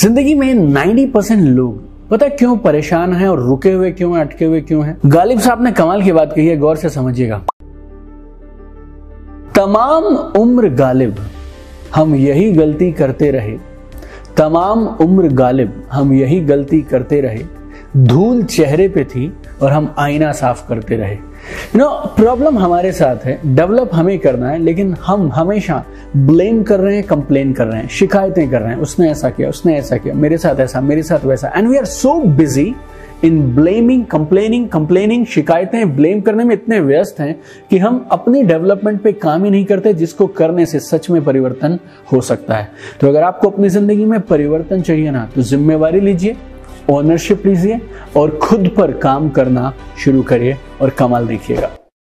ज़िंदगी में 90 परसेंट लोग पता क्यों परेशान हैं और रुके हुए क्यों हैं, अटके हुए क्यों हैं? गालिब साहब ने कमाल की बात कही है, गौर से समझिएगा। तमाम उम्र गालिब, हम यही गलती करते रहे। तमाम उम्र गालिब, हम यही गलती करते रहे। धूल चेहरे पे थी और हम आईना साफ़ करते रहे। यू नो प्रॉब्लम हमारे साथ है। डेवलप हमें करना है, लेकिन हम हमेशा ब्लेम कर रहे हैं कंप्लेन कर रहे हैं, शिकायतें कर रहे हैं। उसने ऐसा किया, उसने ऐसा किया, मेरे साथ ऐसा, मेरे साथ वैसा। And we are so busy in blaming complaining complaining शिकायतें ब्लेम करने में इतने व्यस्त हैं कि हम अपनी डेवलपमेंट पे काम ही नहीं करते, जिसको करने से सच में परिवर्तन हो सकता है। तो अगर आपको अपनी ज़िंदगी में परिवर्तन चाहिए ना तो जिम्मेवारी लीजिए। ओनरशिप लीजिए और खुद पर काम करना शुरू करिए और कमाल देखिएगा।